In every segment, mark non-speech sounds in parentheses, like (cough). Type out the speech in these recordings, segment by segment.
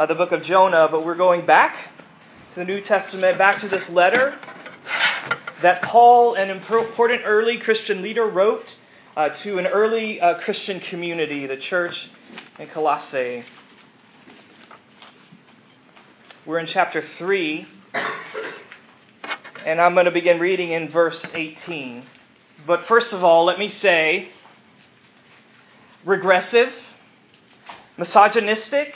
uh, the book of Jonah, but we're going back to the New Testament, back to this letter that Paul, an important early Christian leader, wrote uh, to an early uh, Christian community, the church in Colossae. We're in chapter 3, and I'm going to begin reading in verse 18. But first of all, let me say regressive, misogynistic,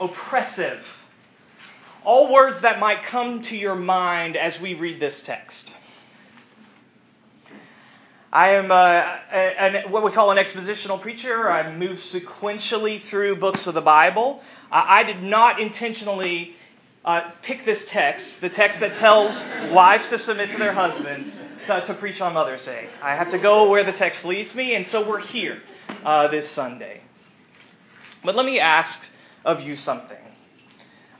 oppressive. All words that might come to your mind as we read this text. I am uh, a, what we call an expositional preacher. I move sequentially through books of the Bible. Uh, I did not intentionally uh, pick this text, the text that tells wives to submit to their husbands, to, to, preach on Mother's Day. I have to go where the text leads me, and so we're here uh, this Sunday. But let me ask of you something.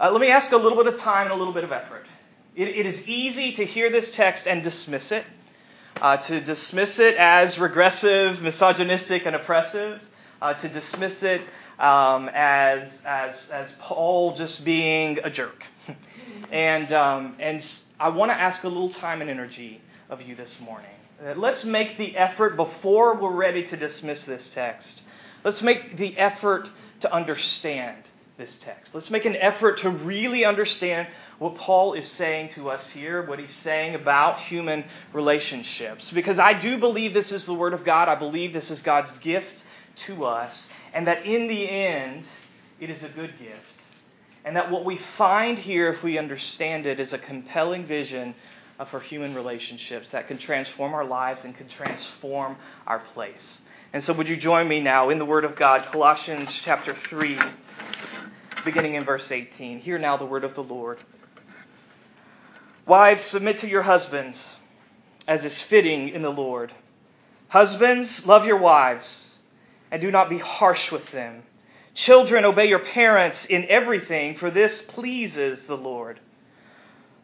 Uh, let me ask a little bit of time and a little bit of effort. it, it is easy to hear this text and dismiss it, uh, to dismiss it as regressive, misogynistic, and oppressive, uh, to dismiss it um, as, as, as Paul just being a jerk. (laughs) and, um, and I want to ask a little time and energy of you this morning. Uh, let's make the effort before we're ready to dismiss this text. Let's make the effort to understand this text. Let's make an effort to really understand what Paul is saying to us here, what he's saying about human relationships. Because I do believe this is the Word of God. I believe this is God's gift to us, and that in the end, it is a good gift. And that what we find here, if we understand it, is a compelling vision Uh, for human relationships that can transform our lives and can transform our place. And so, would you join me now in the Word of God, Colossians chapter 3, beginning in verse 18. Hear now the word of the Lord. Wives, submit to your husbands as is fitting in the Lord. Husbands, love your wives and do not be harsh with them. Children, obey your parents in everything, for this pleases the Lord.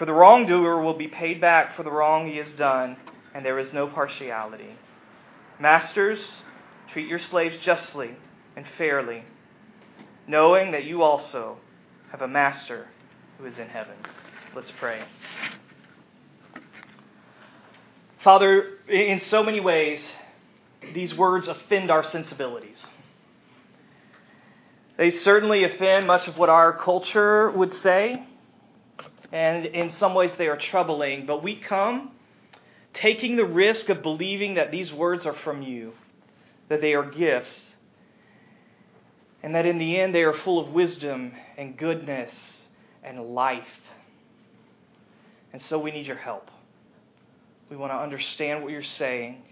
For the wrongdoer will be paid back for the wrong he has done, and there is no partiality. Masters, treat your slaves justly and fairly, knowing that you also have a master who is in heaven. Let's pray. Father, in so many ways, these words offend our sensibilities. They certainly offend much of what our culture would say, and in some ways they are troubling, but we come taking the risk of believing that these words are from you, that they are gifts, and that in the end they are full of wisdom and goodness and life. And so we need your help. We want to understand what you're saying.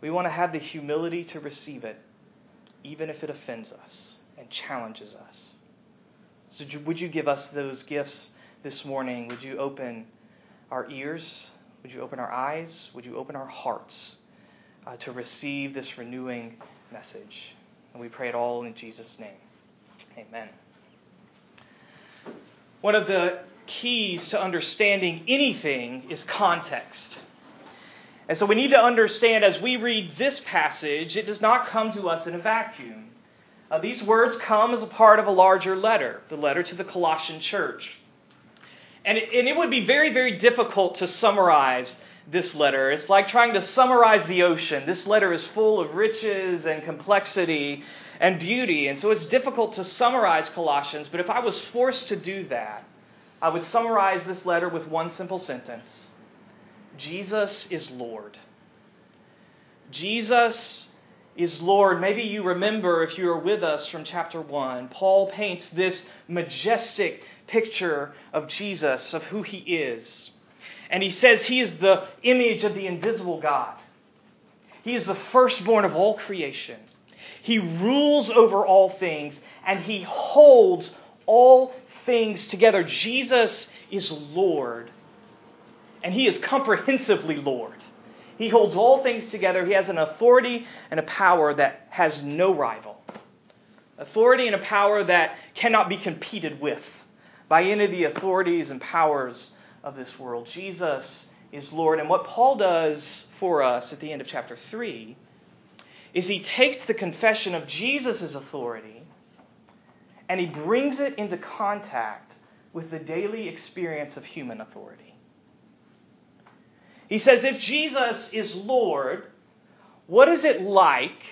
We want to have the humility to receive it, even if it offends us and challenges us. So, would you give us those gifts this morning? Would you open our ears? Would you open our eyes? Would you open our hearts uh, to receive this renewing message? And we pray it all in Jesus' name. Amen. One of the keys to understanding anything is context. And so we need to understand as we read this passage, it does not come to us in a vacuum. Uh, these words come as a part of a larger letter, the letter to the Colossian church. And it, and it would be very, very difficult to summarize this letter. It's like trying to summarize the ocean. This letter is full of riches and complexity and beauty. And so it's difficult to summarize Colossians, but if I was forced to do that, I would summarize this letter with one simple sentence Jesus is Lord. Jesus is Lord. Maybe you remember, if you are with us from chapter 1, Paul paints this majestic picture of Jesus, of who he is. And he says he is the image of the invisible God. He is the firstborn of all creation. He rules over all things, and he holds all things together. Jesus is Lord, and He is comprehensively Lord. He holds all things together. He has an authority and a power that has no rival. Authority and a power that cannot be competed with by any of the authorities and powers of this world. Jesus is Lord. And what Paul does for us at the end of chapter 3 is he takes the confession of Jesus' authority and he brings it into contact with the daily experience of human authority. He says, if Jesus is Lord, what is it like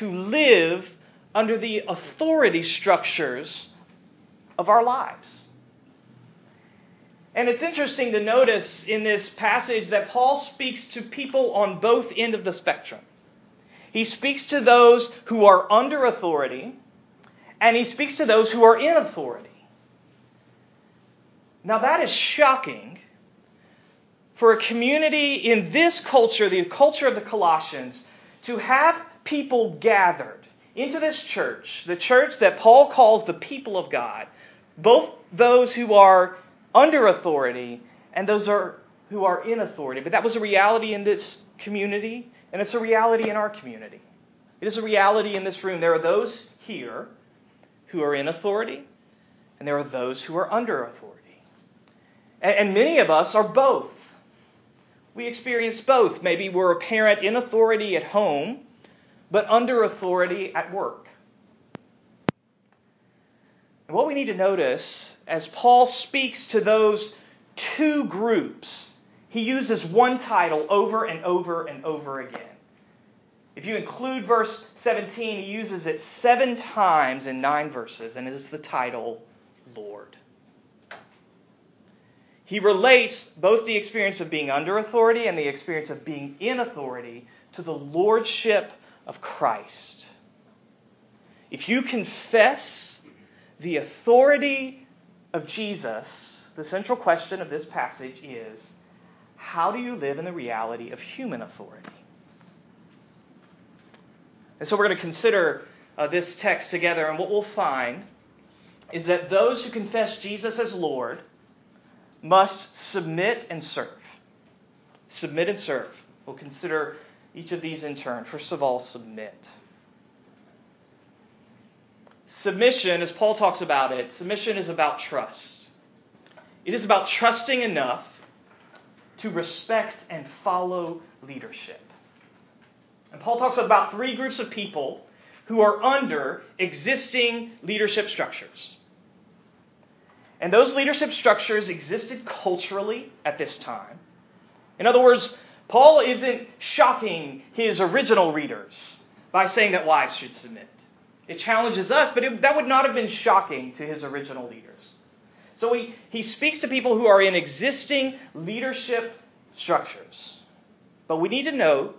to live under the authority structures of our lives? And it's interesting to notice in this passage that Paul speaks to people on both end of the spectrum. He speaks to those who are under authority, and he speaks to those who are in authority. Now, that is shocking for a community in this culture, the culture of the Colossians, to have people gathered into this church, the church that Paul calls the people of God, both those who are under authority and those are, who are in authority. But that was a reality in this community, and it's a reality in our community. It is a reality in this room. There are those here who are in authority, and there are those who are under authority. And, and many of us are both. We experience both. Maybe we're a parent in authority at home, but under authority at work. And what we need to notice as Paul speaks to those two groups, he uses one title over and over and over again. If you include verse 17, he uses it seven times in nine verses, and it is the title Lord. He relates both the experience of being under authority and the experience of being in authority to the lordship of Christ. If you confess the authority of Jesus, the central question of this passage is how do you live in the reality of human authority? And so we're going to consider uh, this text together, and what we'll find is that those who confess Jesus as Lord must submit and serve. Submit and serve. We'll consider each of these in turn. First of all, submit. Submission, as Paul talks about it, submission is about trust. It is about trusting enough to respect and follow leadership. And Paul talks about three groups of people who are under existing leadership structures. And those leadership structures existed culturally at this time. In other words, Paul isn't shocking his original readers by saying that wives should submit. It challenges us, but it, that would not have been shocking to his original leaders. So he, he speaks to people who are in existing leadership structures. But we need to note,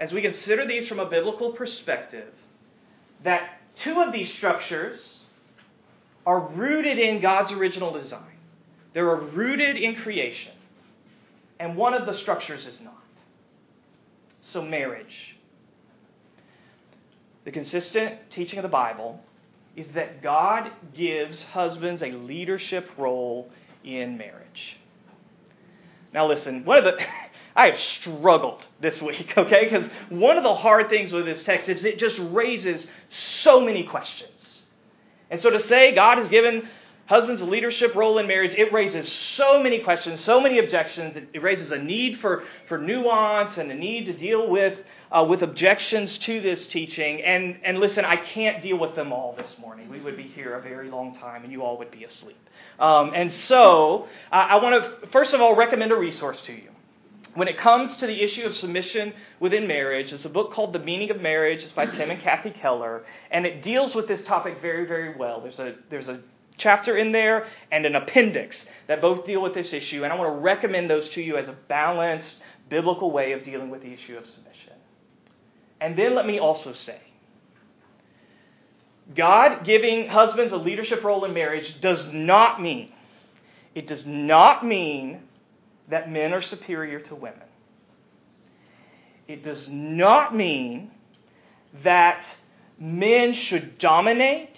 as we consider these from a biblical perspective, that two of these structures are rooted in God's original design. They are rooted in creation. And one of the structures is not. So, marriage. The consistent teaching of the Bible is that God gives husbands a leadership role in marriage. Now, listen, one of the. (laughs) I have struggled this week, (laughs) okay? Because one of the hard things with this text is it just raises so many questions. And so to say God has given husbands a leadership role in marriage, it raises so many questions, so many objections. It, raises a need for, for nuance and a need to deal with, uh, with objections to this teaching. And, and listen, I can't deal with them all this morning. We would be here a very long time and you all would be asleep. Um, and so I want to, first of all, recommend a resource to you when it comes to the issue of submission within marriage, it's a book called The Meaning of Marriage. It's by Tim and Kathy Keller, and it deals with this topic very, very well. There's a there's a chapter in there and an appendix that both deal with this issue, and I want to recommend those to you as a balanced biblical way of dealing with the issue of submission. And then let me also say, God giving husbands a leadership role in marriage does not mean it does not mean that men are superior to women. It does not mean that men should dominate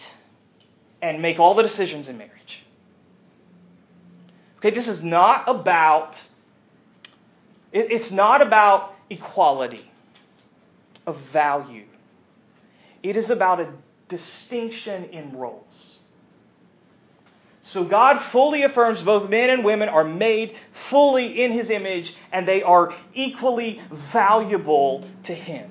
and make all the decisions in marriage. Okay, this is not about it's not about equality of value. It is about a distinction in roles. So God fully affirms both men and women are made fully in his image and they are equally valuable to him.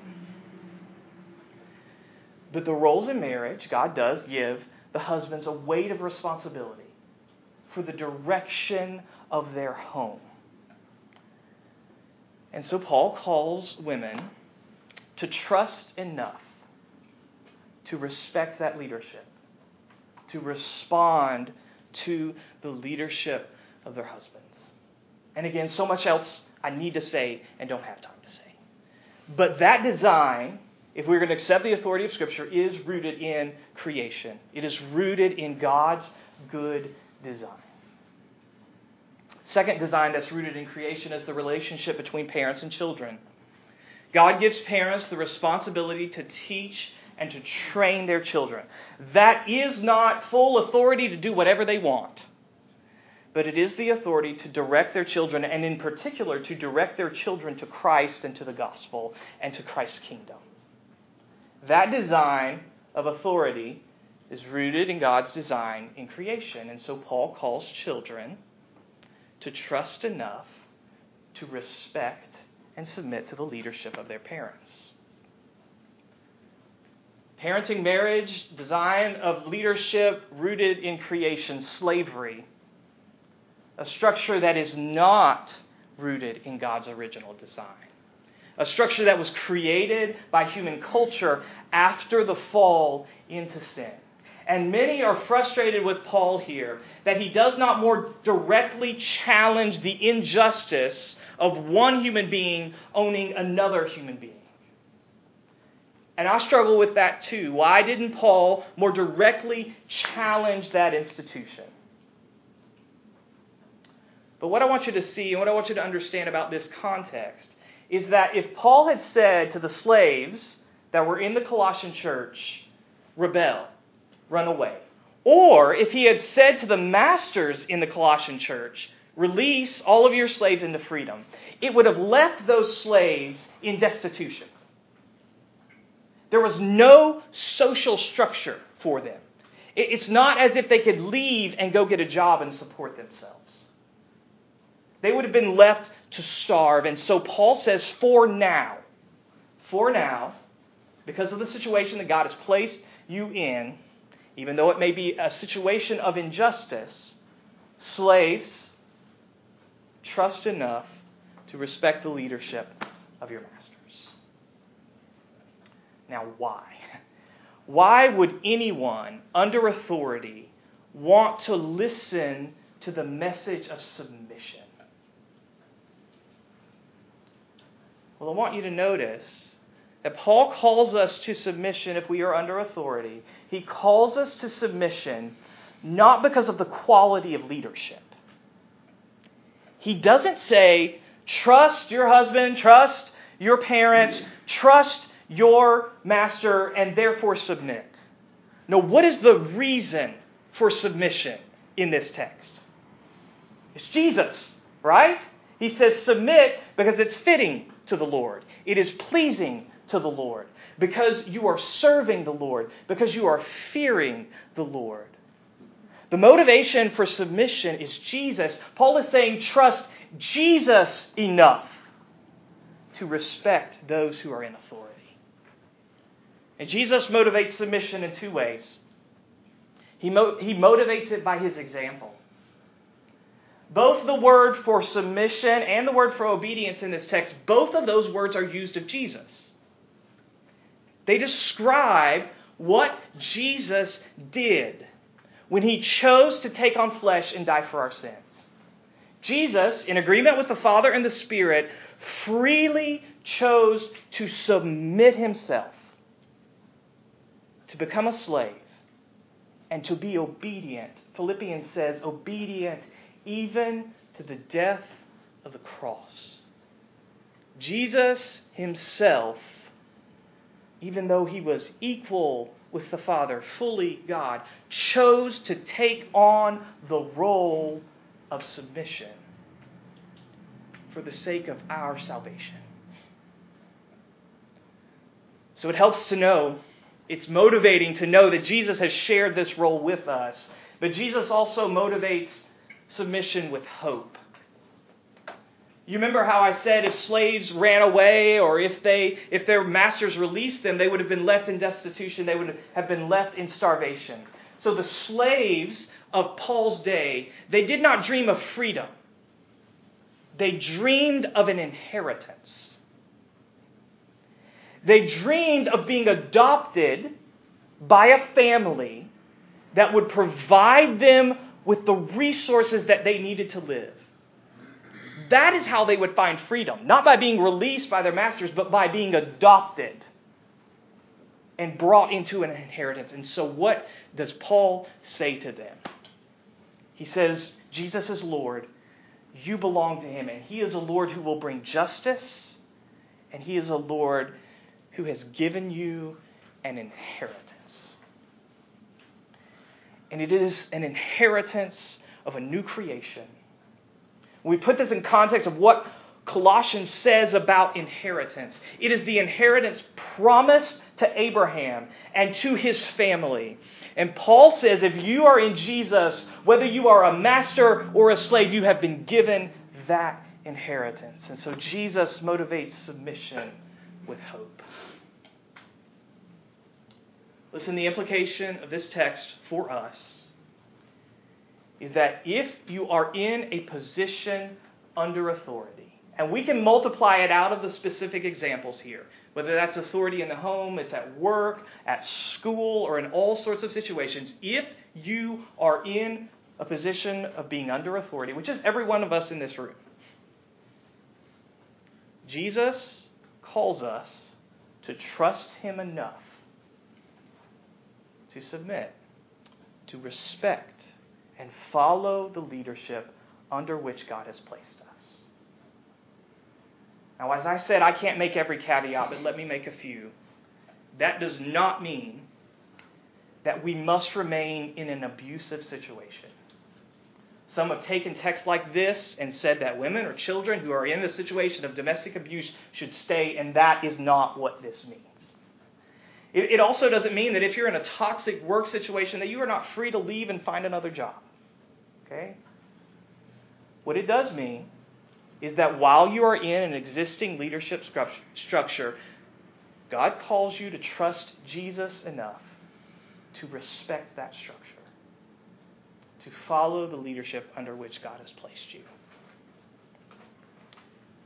But the roles in marriage, God does give the husbands a weight of responsibility for the direction of their home. And so Paul calls women to trust enough to respect that leadership, to respond to the leadership of their husbands. And again, so much else I need to say and don't have time to say. But that design, if we're going to accept the authority of Scripture, is rooted in creation. It is rooted in God's good design. Second design that's rooted in creation is the relationship between parents and children. God gives parents the responsibility to teach and to train their children. That is not full authority to do whatever they want, but it is the authority to direct their children, and in particular, to direct their children to Christ and to the gospel and to Christ's kingdom. That design of authority is rooted in God's design in creation. And so Paul calls children to trust enough to respect and submit to the leadership of their parents. Parenting, marriage, design of leadership rooted in creation, slavery, a structure that is not rooted in God's original design. A structure that was created by human culture after the fall into sin. And many are frustrated with Paul here that he does not more directly challenge the injustice of one human being owning another human being. And I struggle with that too. Why didn't Paul more directly challenge that institution? But what I want you to see and what I want you to understand about this context is that if Paul had said to the slaves that were in the Colossian church, rebel, run away. Or if he had said to the masters in the Colossian church, release all of your slaves into freedom, it would have left those slaves in destitution. There was no social structure for them. It's not as if they could leave and go get a job and support themselves. They would have been left to starve. And so Paul says, for now, for now, because of the situation that God has placed you in, even though it may be a situation of injustice, slaves, trust enough to respect the leadership of your masters. Now, why? (laughs) Why would anyone under authority want to listen to the message of submission? Well, I want you to notice that Paul calls us to submission if we are under authority. He calls us to submission not because of the quality of leadership. He doesn't say, trust your husband, trust your parents, trust your master, and therefore submit. Now, what is the reason for submission in this text? It's Jesus, right? He says, submit because it's fitting to the Lord, it is pleasing to the Lord, because you are serving the Lord, because you are fearing the Lord. The motivation for submission is Jesus. Paul is saying, trust Jesus enough to respect those who are in authority. And Jesus motivates submission in two ways. He, mo- he motivates it by his example. Both the word for submission and the word for obedience in this text, both of those words are used of Jesus. They describe what Jesus did when he chose to take on flesh and die for our sins. Jesus, in agreement with the Father and the Spirit, freely chose to submit himself, to become a slave, and to be obedient. Philippians says, obedient even to the death of the cross. Jesus himself even though he was equal with the Father, fully God, chose to take on the role of submission for the sake of our salvation. So it helps to know, it's motivating to know that Jesus has shared this role with us. But Jesus also motivates submission with hope. You remember how I said if slaves ran away or if they if their masters released them, they would have been left in destitution, they would have been left in starvation. So the slaves of Paul's day, they did not dream of freedom. They dreamed of an inheritance. They dreamed of being adopted by a family that would provide them with the resources that they needed to live. That is how they would find freedom. Not by being released by their masters, but by being adopted and brought into an inheritance. And so, what does Paul say to them? He says, Jesus is Lord. You belong to him. And he is a Lord who will bring justice. And he is a Lord who has given you an inheritance. And it is an inheritance of a new creation we put this in context of what Colossians says about inheritance. It is the inheritance promised to Abraham and to his family. And Paul says if you are in Jesus, whether you are a master or a slave, you have been given that inheritance. And so Jesus motivates submission with hope. Listen, the implication of this text for us is that if you are in a position under authority, and we can multiply it out of the specific examples here, whether that's authority in the home, it's at work, at school, or in all sorts of situations, if you are in a position of being under authority, which is every one of us in this room, Jesus calls us to trust Him enough to submit, to respect, and follow the leadership under which God has placed us. Now, as I said, I can't make every caveat, but let me make a few. That does not mean that we must remain in an abusive situation. Some have taken texts like this and said that women or children who are in the situation of domestic abuse should stay, and that is not what this means. It, also doesn't mean that if you're in a toxic work situation that you are not free to leave and find another job. Okay? What it does mean is that while you are in an existing leadership structure, God calls you to trust Jesus enough to respect that structure, to follow the leadership under which God has placed you.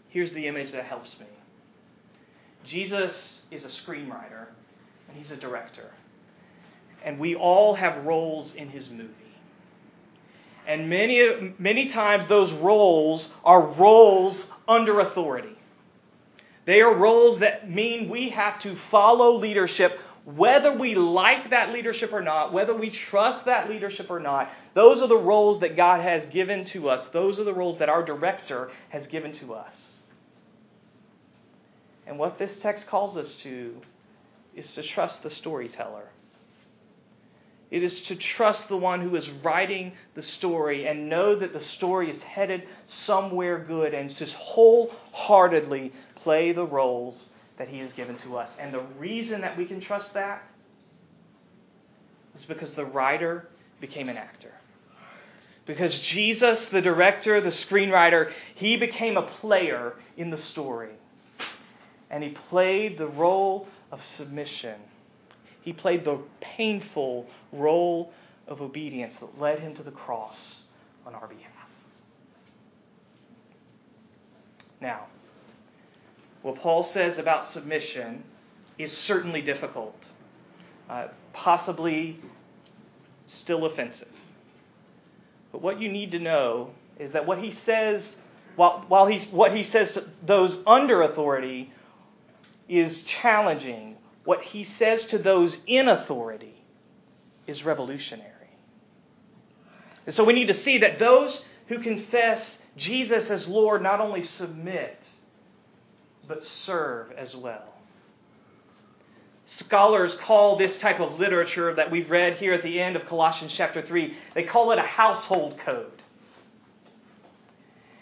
Here's the image that helps me Jesus is a screenwriter, and he's a director. And we all have roles in his movie. And many, many times those roles are roles under authority. They are roles that mean we have to follow leadership, whether we like that leadership or not, whether we trust that leadership or not. Those are the roles that God has given to us. Those are the roles that our director has given to us. And what this text calls us to is to trust the storyteller. It is to trust the one who is writing the story and know that the story is headed somewhere good and to wholeheartedly play the roles that he has given to us. And the reason that we can trust that is because the writer became an actor. Because Jesus, the director, the screenwriter, he became a player in the story. And he played the role of submission he played the painful role of obedience that led him to the cross on our behalf. Now, what Paul says about submission is certainly difficult, uh, possibly still offensive. But what you need to know is that what he says, while, while he's, what he says to those under authority is challenging what he says to those in authority is revolutionary. And so we need to see that those who confess Jesus as Lord not only submit, but serve as well. scholars call this type of literature that we've read here at the end of Colossians chapter 3, they call it a household code.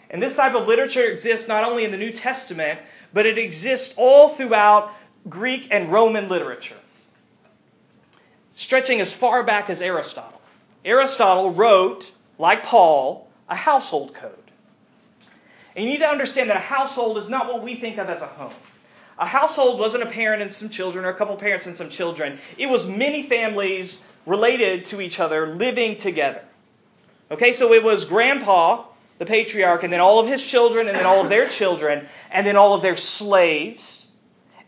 And this type of literature exists not only in the New Testament, but it exists all throughout Greek and Roman literature, stretching as far back as Aristotle. Aristotle wrote, like Paul, a household code. And you need to understand that a household is not what we think of as a home. A household wasn't a parent and some children or a couple parents and some children. It was many families related to each other living together. Okay, so it was grandpa, the patriarch, and then all of his children, and then all of their children, and then all of their slaves,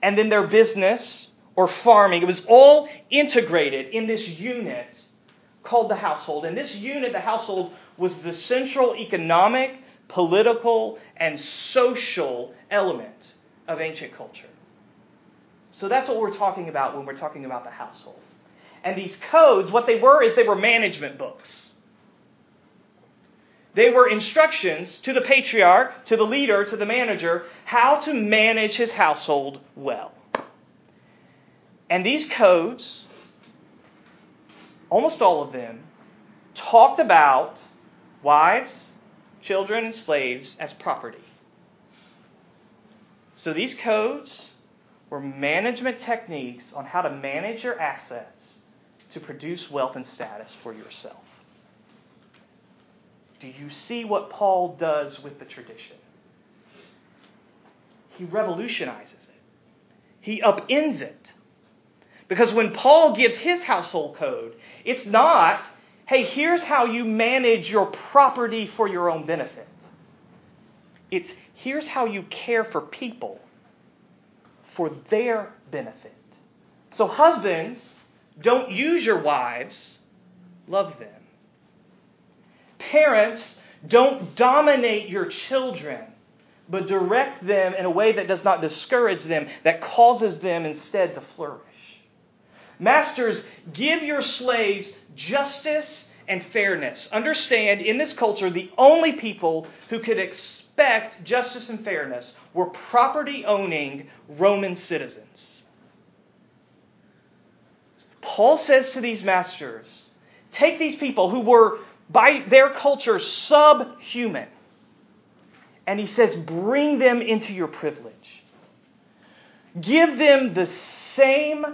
and then their business or farming. It was all integrated in this unit called the household. And this unit, the household, was the central economic, political, and social element of ancient culture. So that's what we're talking about when we're talking about the household. And these codes, what they were is they were management books. They were instructions to the patriarch, to the leader, to the manager, how to manage his household well. And these codes, almost all of them, talked about wives, children, and slaves as property. So these codes were management techniques on how to manage your assets to produce wealth and status for yourself. Do you see what Paul does with the tradition? He revolutionizes it, he upends it. Because when Paul gives his household code, it's not, hey, here's how you manage your property for your own benefit. It's here's how you care for people for their benefit. So, husbands, don't use your wives, love them. Parents, don't dominate your children, but direct them in a way that does not discourage them, that causes them instead to flourish. Masters, give your slaves justice and fairness. Understand, in this culture, the only people who could expect justice and fairness were property owning Roman citizens. Paul says to these masters take these people who were, by their culture, subhuman, and he says, bring them into your privilege. Give them the same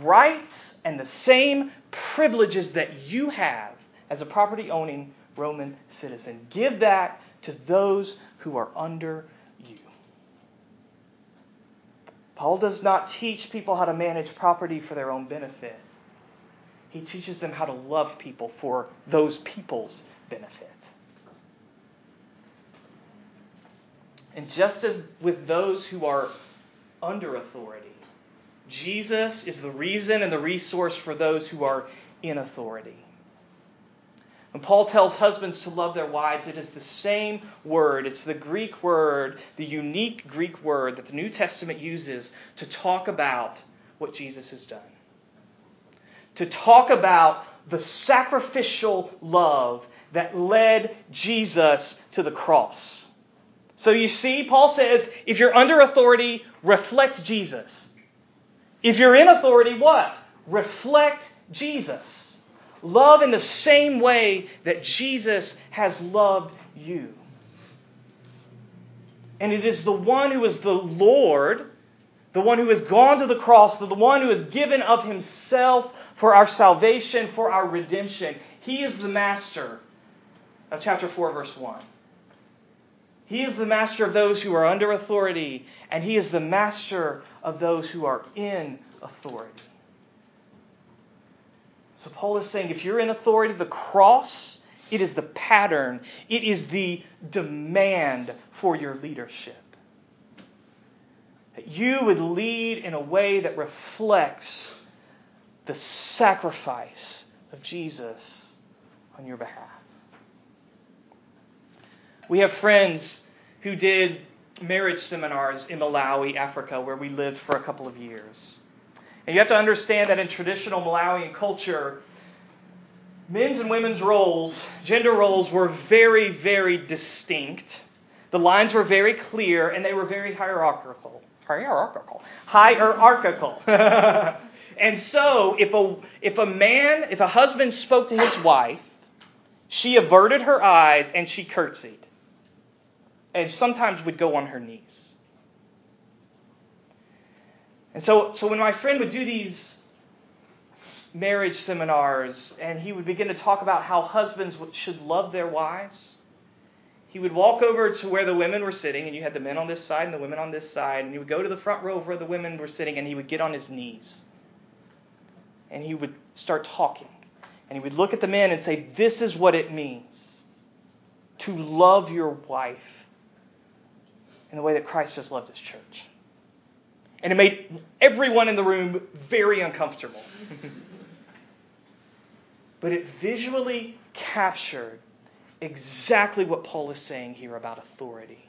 rights and the same privileges that you have as a property owning Roman citizen. Give that to those who are under you. Paul does not teach people how to manage property for their own benefit. He teaches them how to love people for those people's benefit. And just as with those who are under authority, Jesus is the reason and the resource for those who are in authority. When Paul tells husbands to love their wives, it is the same word. It's the Greek word, the unique Greek word that the New Testament uses to talk about what Jesus has done. To talk about the sacrificial love that led Jesus to the cross. So you see, Paul says if you're under authority, reflect Jesus. If you're in authority, what? Reflect Jesus. Love in the same way that Jesus has loved you. And it is the one who is the Lord, the one who has gone to the cross, the one who has given of himself for our salvation, for our redemption. He is the master of chapter 4, verse 1. He is the master of those who are under authority, and he is the master of those who are in authority. So Paul is saying if you're in authority, the cross, it is the pattern, it is the demand for your leadership. That you would lead in a way that reflects the sacrifice of Jesus on your behalf. We have friends who did marriage seminars in Malawi, Africa, where we lived for a couple of years. And you have to understand that in traditional Malawian culture, men's and women's roles, gender roles, were very, very distinct. The lines were very clear and they were very hierarchical. hierarchical. Hierarchical. (laughs) (laughs) and so, if a, if a man, if a husband spoke to his wife, she averted her eyes and she curtsied. And sometimes would go on her knees. And so, so when my friend would do these marriage seminars and he would begin to talk about how husbands should love their wives, he would walk over to where the women were sitting, and you had the men on this side and the women on this side, and he would go to the front row of where the women were sitting, and he would get on his knees. And he would start talking. And he would look at the man and say, This is what it means to love your wife in the way that Christ has loved his church. And it made everyone in the room very uncomfortable. (laughs) but it visually captured exactly what Paul is saying here about authority,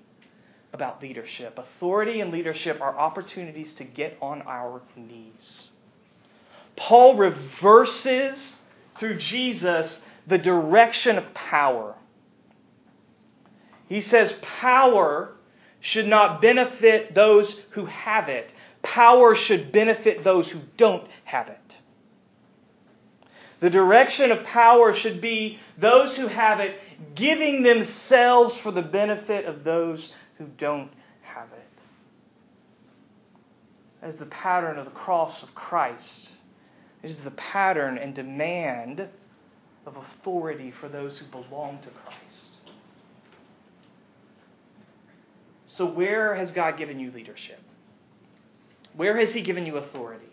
about leadership. Authority and leadership are opportunities to get on our knees. Paul reverses through Jesus the direction of power. He says power should not benefit those who have it, power should benefit those who don't have it. The direction of power should be those who have it giving themselves for the benefit of those who don't have it. As the pattern of the cross of Christ it is the pattern and demand of authority for those who belong to Christ. So, where has God given you leadership? Where has He given you authority?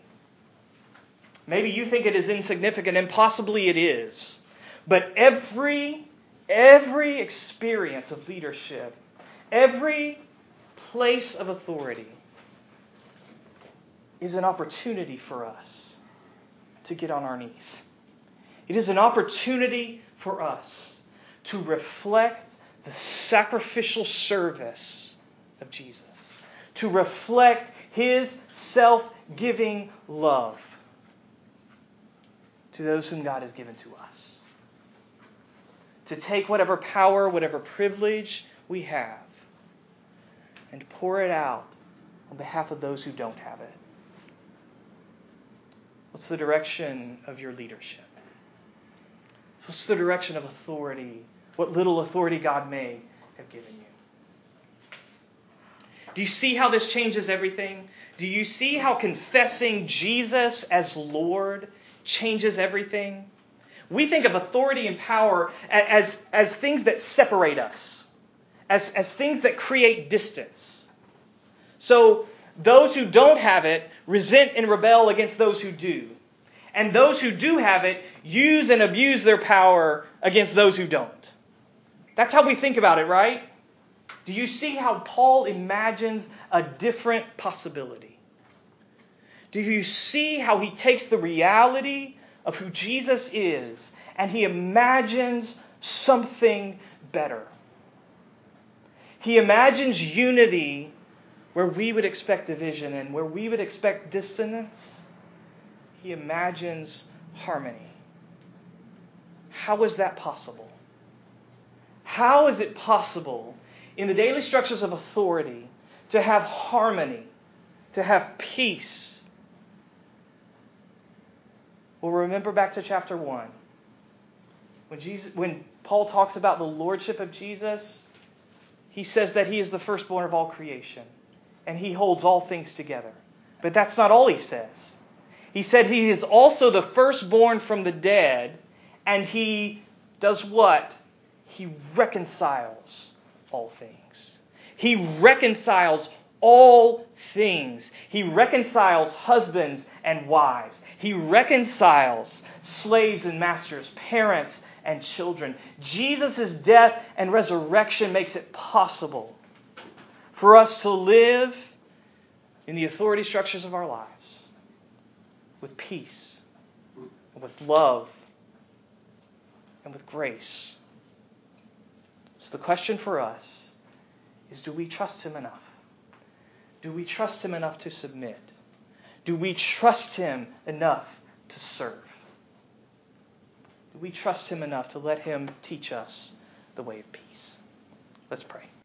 Maybe you think it is insignificant, and possibly it is. But every, every experience of leadership, every place of authority is an opportunity for us to get on our knees. It is an opportunity for us to reflect the sacrificial service of Jesus, to reflect his self giving love to those whom God has given to us. To take whatever power, whatever privilege we have, and pour it out on behalf of those who don't have it. What's the direction of your leadership? What's the direction of authority? What little authority God may have given you? Do you see how this changes everything? Do you see how confessing Jesus as Lord changes everything? We think of authority and power as, as, things that separate us, as, as things that create distance. So those who don't have it resent and rebel against those who do. And those who do have it use and abuse their power against those who don't. That's how we think about it, right? Do you see how Paul imagines a different possibility? Do you see how he takes the reality of who Jesus is and he imagines something better? He imagines unity where we would expect division and where we would expect dissonance. He imagines harmony. How is that possible? How is it possible in the daily structures of authority to have harmony, to have peace? Well, remember back to chapter 1. When, Jesus, when Paul talks about the lordship of Jesus, he says that he is the firstborn of all creation and he holds all things together. But that's not all he says. He said he is also the firstborn from the dead, and he does what? He reconciles all things. He reconciles all things. He reconciles husbands and wives. He reconciles slaves and masters, parents and children. Jesus' death and resurrection makes it possible for us to live in the authority structures of our lives with peace, and with love, and with grace. So the question for us is do we trust Him enough? Do we trust Him enough to submit? Do we trust Him enough to serve? Do we trust Him enough to let Him teach us the way of peace? Let's pray.